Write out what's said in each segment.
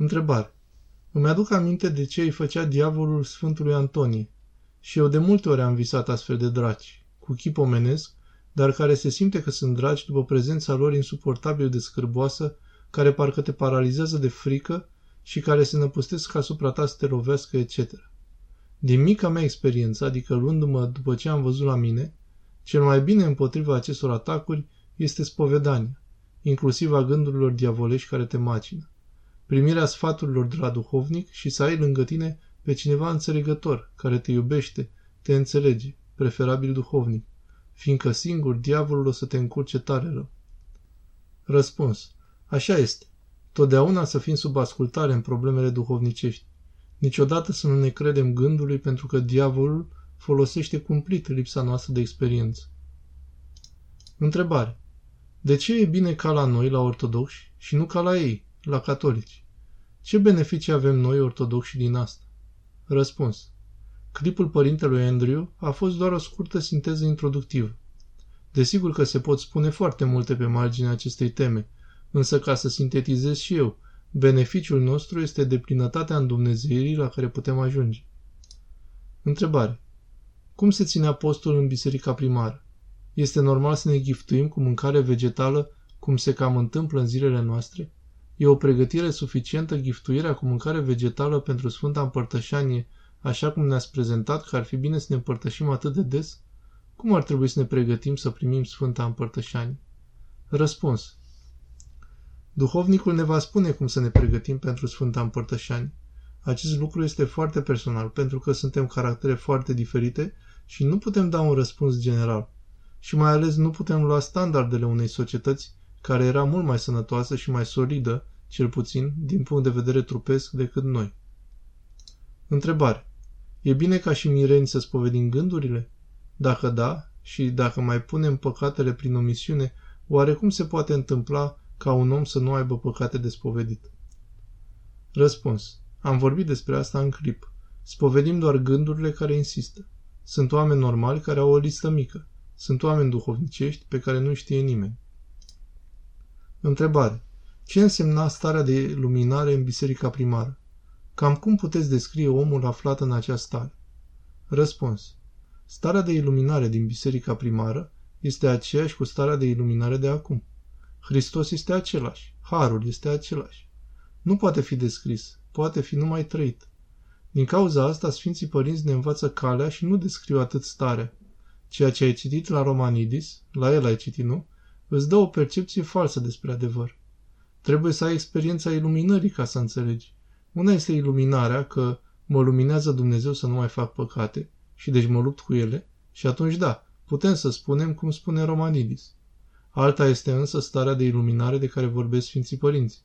Întrebare. Îmi aduc aminte de ce îi făcea diavolul Sfântului Antonie. Și eu de multe ori am visat astfel de draci, cu chip omenesc, dar care se simte că sunt dragi după prezența lor insuportabil de scârboasă, care parcă te paralizează de frică și care se năpustesc asupra ta să te lovească, etc. Din mica mea experiență, adică luându-mă după ce am văzut la mine, cel mai bine împotriva acestor atacuri este spovedania, inclusiv a gândurilor diavolești care te macină. Primirea sfaturilor de la duhovnic și să ai lângă tine pe cineva înțelegător, care te iubește, te înțelege, preferabil duhovnic, fiindcă singur diavolul o să te încurce tare rău. Răspuns. Așa este. Totdeauna să fim sub ascultare în problemele duhovnicești. Niciodată să nu ne credem gândului pentru că diavolul folosește cumplit lipsa noastră de experiență. Întrebare. De ce e bine ca la noi, la ortodoxi, și nu ca la ei, la catolici? Ce beneficii avem noi, ortodoxi, din asta? Răspuns. Clipul părintelui Andrew a fost doar o scurtă sinteză introductivă. Desigur că se pot spune foarte multe pe marginea acestei teme, însă ca să sintetizez și eu, beneficiul nostru este deplinătatea îndumnezeirii la care putem ajunge. Întrebare. Cum se ține postul în biserica primară? Este normal să ne giftuim cu mâncare vegetală, cum se cam întâmplă în zilele noastre? E o pregătire suficientă giftuirea cu mâncare vegetală pentru Sfânta Împărtășanie, așa cum ne-ați prezentat că ar fi bine să ne împărtășim atât de des? Cum ar trebui să ne pregătim să primim Sfânta Împărtășanie? Răspuns. Duhovnicul ne va spune cum să ne pregătim pentru Sfânta Împărtășanie. Acest lucru este foarte personal, pentru că suntem caractere foarte diferite și nu putem da un răspuns general. Și mai ales nu putem lua standardele unei societăți care era mult mai sănătoasă și mai solidă, cel puțin, din punct de vedere trupesc, decât noi. Întrebare. E bine ca și mireni să spovedim gândurile? Dacă da, și dacă mai punem păcatele prin omisiune, oare cum se poate întâmpla ca un om să nu aibă păcate de spovedit? Răspuns. Am vorbit despre asta în clip. Spovedim doar gândurile care insistă. Sunt oameni normali care au o listă mică. Sunt oameni duhovnicești pe care nu știe nimeni. Întrebare. Ce însemna starea de luminare în biserica primară? Cam cum puteți descrie omul aflat în această stare? Răspuns. Starea de iluminare din biserica primară este aceeași cu starea de iluminare de acum. Hristos este același, harul este același. Nu poate fi descris, poate fi numai trăit. Din cauza asta, Sfinții Părinți ne învață calea și nu descriu atât starea. Ceea ce ai citit la Romanidis, la el ai citit, nu? Îți dă o percepție falsă despre adevăr. Trebuie să ai experiența iluminării ca să înțelegi. Una este iluminarea, că mă luminează Dumnezeu să nu mai fac păcate și deci mă lupt cu ele și atunci da, putem să spunem cum spune Romanidis. Alta este însă starea de iluminare de care vorbesc Sfinții Părinți.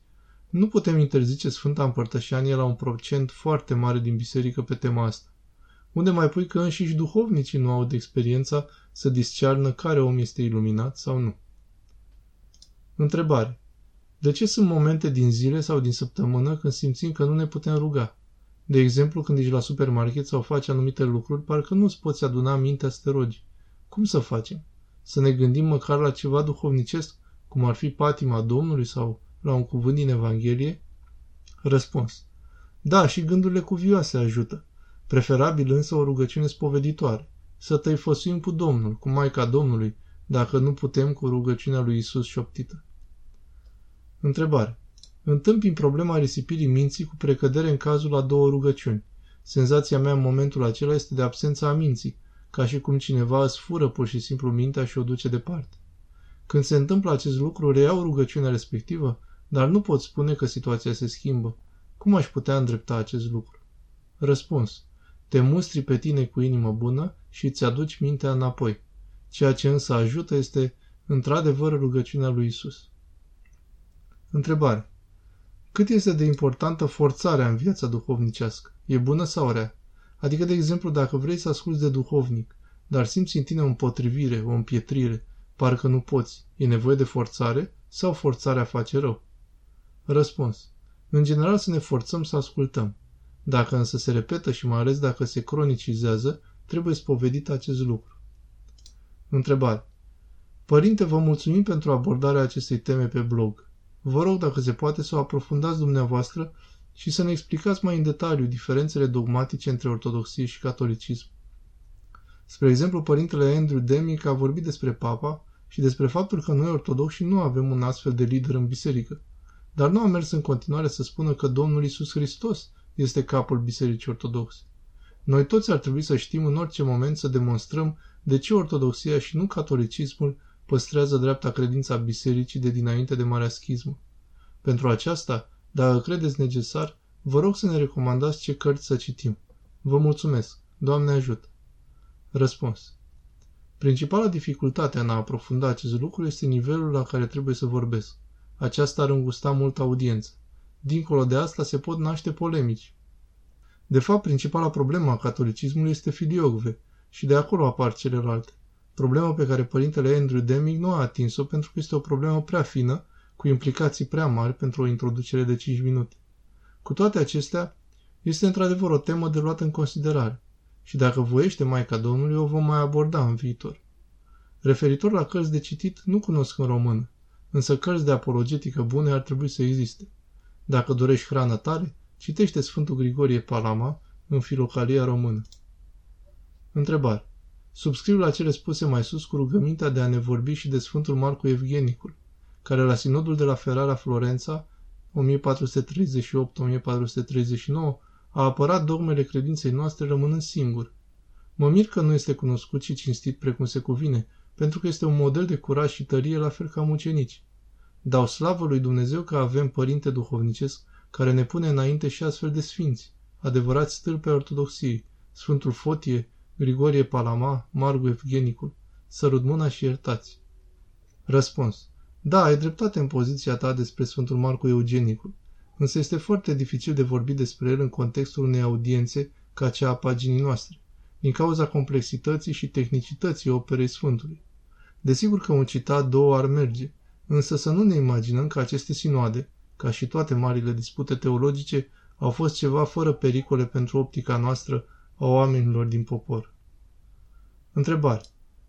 Nu putem interzice Sfânta Împărtășanie la un procent foarte mare din biserică pe tema asta. Unde mai pui că înșiși duhovnicii nu au de experiența să discearnă care om este iluminat sau nu. Întrebare. De ce sunt momente din zile sau din săptămână când simțim că nu ne putem ruga? De exemplu, când ești la supermarket sau faci anumite lucruri, parcă nu-ți poți aduna mintea să te rogi. Cum să facem? Să ne gândim măcar la ceva duhovnicesc, cum ar fi patima Domnului sau la un cuvânt din Evanghelie? Răspuns. Da, și gândurile cuvioase ajută. Preferabil însă o rugăciune spoveditoare. Să tăi cu Domnul, cu Maica Domnului, dacă nu putem cu rugăciunea lui Isus șoptită. Întrebare. Întâmpin problema risipirii minții cu precădere în cazul a două rugăciuni. Senzația mea în momentul acela este de absența a minții, ca și cum cineva îți fură pur și simplu mintea și o duce departe. Când se întâmplă acest lucru, reiau rugăciunea respectivă, dar nu pot spune că situația se schimbă. Cum aș putea îndrepta acest lucru? Răspuns. Te mustri pe tine cu inimă bună și îți aduci mintea înapoi. Ceea ce însă ajută este, într-adevăr, rugăciunea lui Isus. Întrebare. Cât este de importantă forțarea în viața duhovnicească? E bună sau rea? Adică, de exemplu, dacă vrei să asculți de duhovnic, dar simți în tine o împotrivire, o împietrire, parcă nu poți, e nevoie de forțare sau forțarea face rău? Răspuns. În general să ne forțăm să ascultăm. Dacă însă se repetă și mai ales dacă se cronicizează, trebuie spovedit acest lucru. Întrebare. Părinte, vă mulțumim pentru abordarea acestei teme pe blog. Vă rog dacă se poate să o aprofundați dumneavoastră și să ne explicați mai în detaliu diferențele dogmatice între ortodoxie și catolicism. Spre exemplu, părintele Andrew Demick a vorbit despre papa și despre faptul că noi ortodoxi nu avem un astfel de lider în biserică, dar nu a mers în continuare să spună că Domnul Isus Hristos este capul bisericii ortodoxe. Noi toți ar trebui să știm în orice moment să demonstrăm de ce ortodoxia și nu catolicismul păstrează dreapta credința bisericii de dinainte de Marea Schismă. Pentru aceasta, dacă credeți necesar, vă rog să ne recomandați ce cărți să citim. Vă mulțumesc. Doamne ajută! Răspuns. Principala dificultate în a aprofunda acest lucru este nivelul la care trebuie să vorbesc. Aceasta ar îngusta mult audiență. Dincolo de asta se pot naște polemici. De fapt, principala problemă a catolicismului este filiogve și de acolo apar celelalte. Problema pe care părintele Andrew Deming nu a atins-o pentru că este o problemă prea fină, cu implicații prea mari pentru o introducere de 5 minute. Cu toate acestea, este într-adevăr o temă de luat în considerare și dacă voiește Maica Domnului, o vom mai aborda în viitor. Referitor la cărți de citit, nu cunosc în română, însă cărți de apologetică bune ar trebui să existe. Dacă dorești hrană tare, citește Sfântul Grigorie Palama în filocalia română. Întrebare. Subscriu la cele spuse mai sus cu rugămintea de a ne vorbi și de Sfântul Marcu Evgenicul, care la sinodul de la Ferrara Florența 1438-1439 a apărat dogmele credinței noastre rămânând singur. Mă mir că nu este cunoscut și cinstit precum se cuvine, pentru că este un model de curaj și tărie la fel ca mucenici. Dau slavă lui Dumnezeu că avem părinte duhovnicesc care ne pune înainte și astfel de sfinți, adevărați stâlpe ortodoxiei, Sfântul Fotie, Grigorie Palama, Margu Evgenicul. Sărut mâna și iertați. Răspuns. Da, ai dreptate în poziția ta despre Sfântul Marcu Eugenicul însă este foarte dificil de vorbit despre el în contextul unei audiențe ca cea a paginii noastre, din cauza complexității și tehnicității operei Sfântului. Desigur că un citat două ar merge, însă să nu ne imaginăm că aceste sinoade, ca și toate marile dispute teologice, au fost ceva fără pericole pentru optica noastră a oamenilor din popor. Întrebare.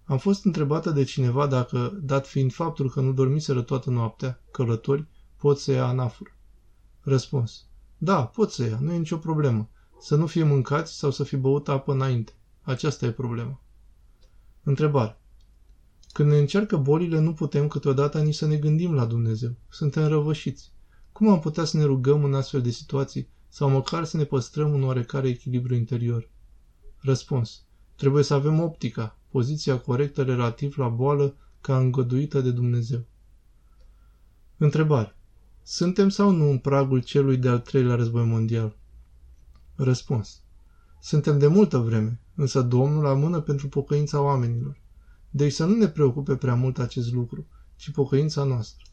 Am fost întrebată de cineva dacă, dat fiind faptul că nu dormiseră toată noaptea, călători, pot să ia anafură. Răspuns. Da, pot să ia, nu e nicio problemă. Să nu fie mâncați sau să fi băut apă înainte. Aceasta e problema. Întrebare. Când ne încearcă bolile, nu putem câteodată nici să ne gândim la Dumnezeu. Suntem răvășiți. Cum am putea să ne rugăm în astfel de situații sau măcar să ne păstrăm un oarecare echilibru interior? Răspuns. Trebuie să avem optica, poziția corectă relativ la boală ca îngăduită de Dumnezeu. Întrebare. Suntem sau nu în pragul celui de-al treilea război mondial? Răspuns. Suntem de multă vreme, însă Domnul amână pentru pocăința oamenilor. Deci să nu ne preocupe prea mult acest lucru, ci pocăința noastră.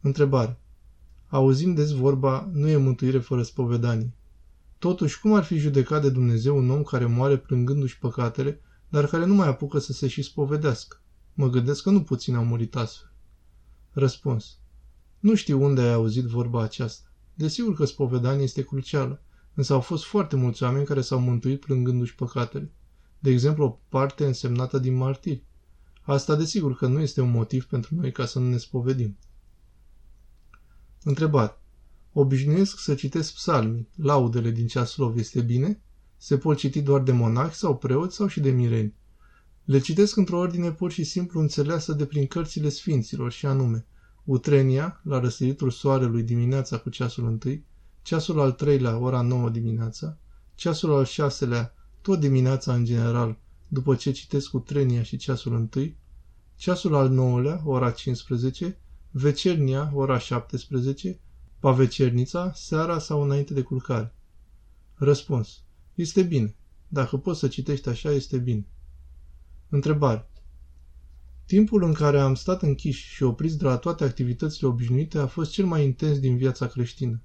Întrebare. Auzim des vorba, nu e mântuire fără spovedanie. Totuși, cum ar fi judecat de Dumnezeu un om care moare plângându-și păcatele, dar care nu mai apucă să se și spovedească? Mă gândesc că nu puțin au murit astfel. Răspuns. Nu știu unde ai auzit vorba aceasta. Desigur că spovedania este crucială, însă au fost foarte mulți oameni care s-au mântuit plângându-și păcatele. De exemplu, o parte însemnată din martiri. Asta desigur că nu este un motiv pentru noi ca să nu ne spovedim. Întrebare. Obișnuiesc să citesc psalmii. Laudele din ceaslov este bine? Se pot citi doar de monahi sau preoți sau și de mireni? Le citesc într-o ordine pur și simplu înțeleasă de prin cărțile sfinților și anume Utrenia, la răsăritul soarelui dimineața cu ceasul întâi, ceasul al treilea, ora 9 dimineața, ceasul al șaselea, tot dimineața în general, după ce citesc Utrenia și ceasul întâi, ceasul al nouălea, ora 15, vecernia, ora 17, pavecernița, seara sau înainte de culcare. Răspuns. Este bine. Dacă poți să citești așa, este bine. Întrebare. Timpul în care am stat închiși și opriți de la toate activitățile obișnuite a fost cel mai intens din viața creștină.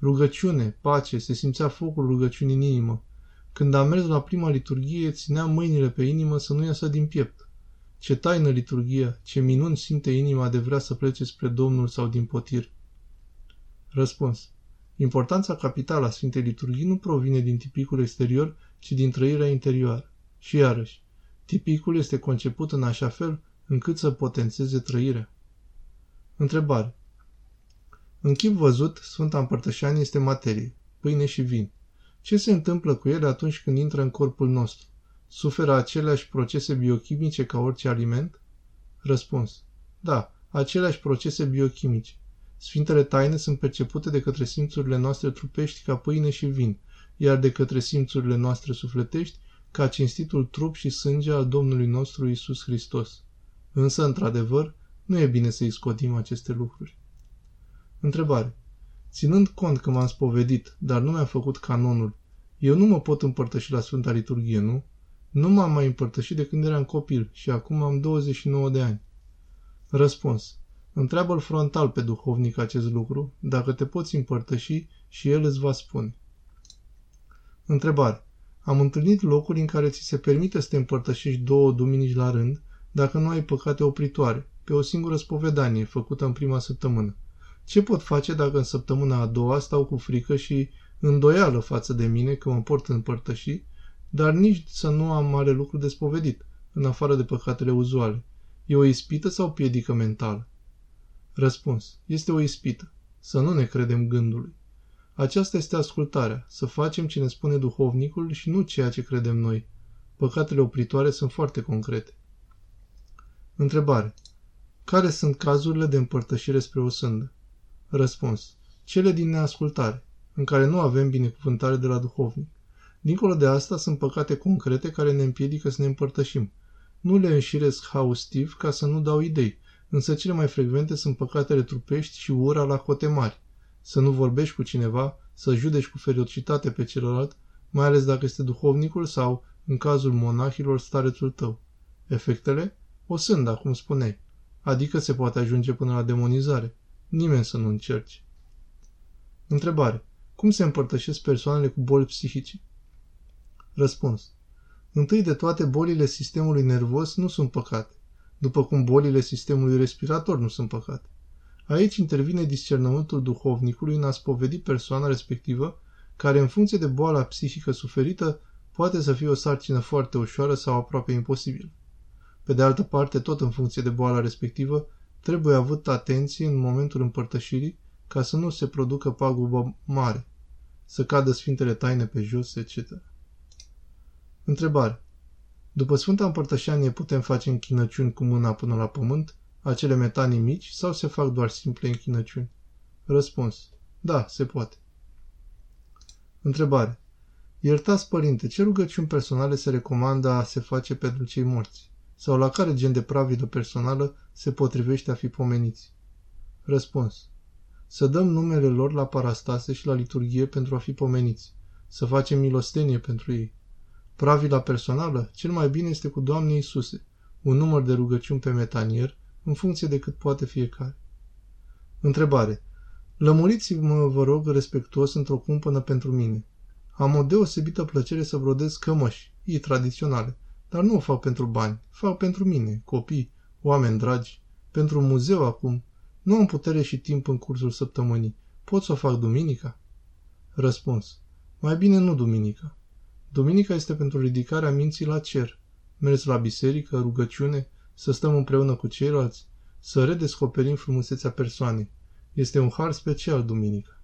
Rugăciune, pace, se simțea focul rugăciunii în inimă. Când am mers la prima liturghie, țineam mâinile pe inimă să nu iasă din piept. Ce taină liturghia, ce minun simte inima de vrea să plece spre Domnul sau din potir. Răspuns. Importanța capitală a Sfintei Liturghii nu provine din tipicul exterior, ci din trăirea interioară. Și iarăși, tipicul este conceput în așa fel încât să potențeze trăirea. Întrebare. În chip văzut, Sfânta Împărtășanie este materie, pâine și vin. Ce se întâmplă cu ele atunci când intră în corpul nostru? Suferă aceleași procese biochimice ca orice aliment? Răspuns. Da, aceleași procese biochimice. Sfintele taine sunt percepute de către simțurile noastre trupești ca pâine și vin, iar de către simțurile noastre sufletești ca cinstitul trup și sânge al Domnului nostru Isus Hristos. Însă, într-adevăr, nu e bine să-i scotim aceste lucruri. Întrebare. Ținând cont că m-am spovedit, dar nu mi-a făcut canonul, eu nu mă pot împărtăși la Sfânta Liturghie, nu? Nu m-am mai împărtășit de când eram copil și acum am 29 de ani. Răspuns. Întreabă-l frontal pe duhovnic acest lucru, dacă te poți împărtăși și el îți va spune. Întrebare. Am întâlnit locuri în care ți se permite să te împărtășești două duminici la rând, dacă nu ai păcate opritoare, pe o singură spovedanie făcută în prima săptămână. Ce pot face dacă în săptămâna a doua stau cu frică și îndoială față de mine că mă port împărtăși, dar nici să nu am mare lucru de spovedit, în afară de păcatele uzuale? E o ispită sau piedică mentală? Răspuns. Este o ispită. Să nu ne credem gândului. Aceasta este ascultarea, să facem ce ne spune duhovnicul și nu ceea ce credem noi. Păcatele opritoare sunt foarte concrete. Întrebare. Care sunt cazurile de împărtășire spre o sândă? Răspuns. Cele din neascultare, în care nu avem binecuvântare de la duhovnic. Dincolo de asta sunt păcate concrete care ne împiedică să ne împărtășim. Nu le înșiresc haustiv ca să nu dau idei, însă cele mai frecvente sunt păcatele trupești și ura la cote mari. Să nu vorbești cu cineva, să judeci cu ferocitate pe celălalt, mai ales dacă este duhovnicul sau, în cazul monahilor, starețul tău. Efectele? O sânda, cum spuneai. Adică se poate ajunge până la demonizare. Nimeni să nu încerci. Întrebare. Cum se împărtășesc persoanele cu boli psihice? Răspuns. Întâi de toate, bolile sistemului nervos nu sunt păcate, după cum bolile sistemului respirator nu sunt păcate. Aici intervine discernământul duhovnicului în a spovedi persoana respectivă, care în funcție de boala psihică suferită poate să fie o sarcină foarte ușoară sau aproape imposibilă. Pe de altă parte, tot în funcție de boala respectivă, trebuie avut atenție în momentul împărtășirii ca să nu se producă pagubă mare, să cadă Sfintele Taine pe jos, etc. Întrebare. După Sfânta Împărtășanie putem face închinăciuni cu mâna până la pământ, acele metanii mici, sau se fac doar simple închinăciuni? Răspuns. Da, se poate. Întrebare. Iertați, părinte, ce rugăciuni personale se recomandă a se face pentru cei morți? Sau la care gen de pravidă personală se potrivește a fi pomeniți? Răspuns. Să dăm numele lor la parastase și la liturghie pentru a fi pomeniți. Să facem milostenie pentru ei. Pravila personală, cel mai bine este cu Doamne Iisuse, un număr de rugăciuni pe metanier, în funcție de cât poate fiecare. Întrebare. Lămuriți-mă, vă rog, respectuos într-o cumpănă pentru mine. Am o deosebită plăcere să brodez cămăși, ei tradiționale, dar nu o fac pentru bani, fac pentru mine, copii, oameni dragi, pentru un muzeu acum. Nu am putere și timp în cursul săptămânii. Pot să o fac duminica? Răspuns. Mai bine nu duminica. Duminica este pentru ridicarea minții la cer. Mers la biserică, rugăciune, să stăm împreună cu ceilalți, să redescoperim frumusețea persoanei. Este un har special duminica.